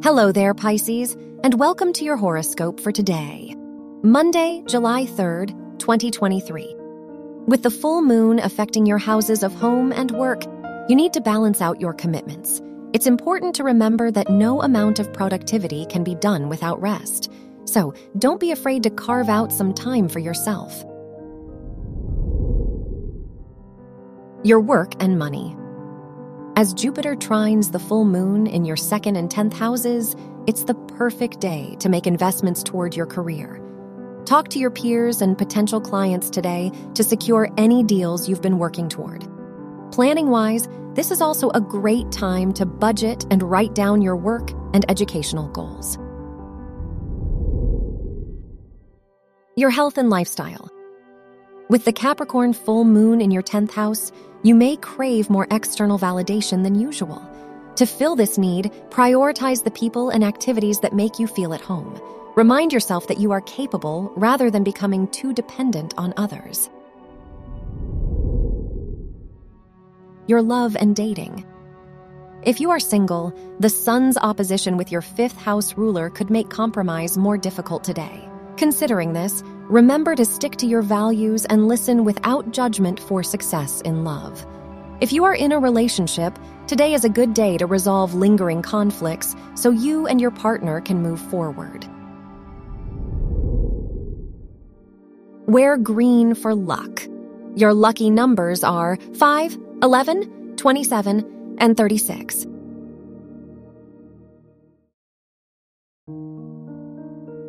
Hello there, Pisces, and welcome to your horoscope for today, Monday, July 3rd, 2023. With the full moon affecting your houses of home and work, you need to balance out your commitments. It's important to remember that no amount of productivity can be done without rest. So don't be afraid to carve out some time for yourself. Your work and money. As Jupiter trines the full moon in your second and 10th houses, it's the perfect day to make investments toward your career. Talk to your peers and potential clients today to secure any deals you've been working toward. Planning wise, this is also a great time to budget and write down your work and educational goals. Your health and lifestyle. With the Capricorn full moon in your 10th house, you may crave more external validation than usual. To fill this need, prioritize the people and activities that make you feel at home. Remind yourself that you are capable rather than becoming too dependent on others. Your love and dating. If you are single, the sun's opposition with your fifth house ruler could make compromise more difficult today. Considering this, remember to stick to your values and listen without judgment for success in love. If you are in a relationship, today is a good day to resolve lingering conflicts so you and your partner can move forward. Wear green for luck. Your lucky numbers are 5, 11, 27, and 36.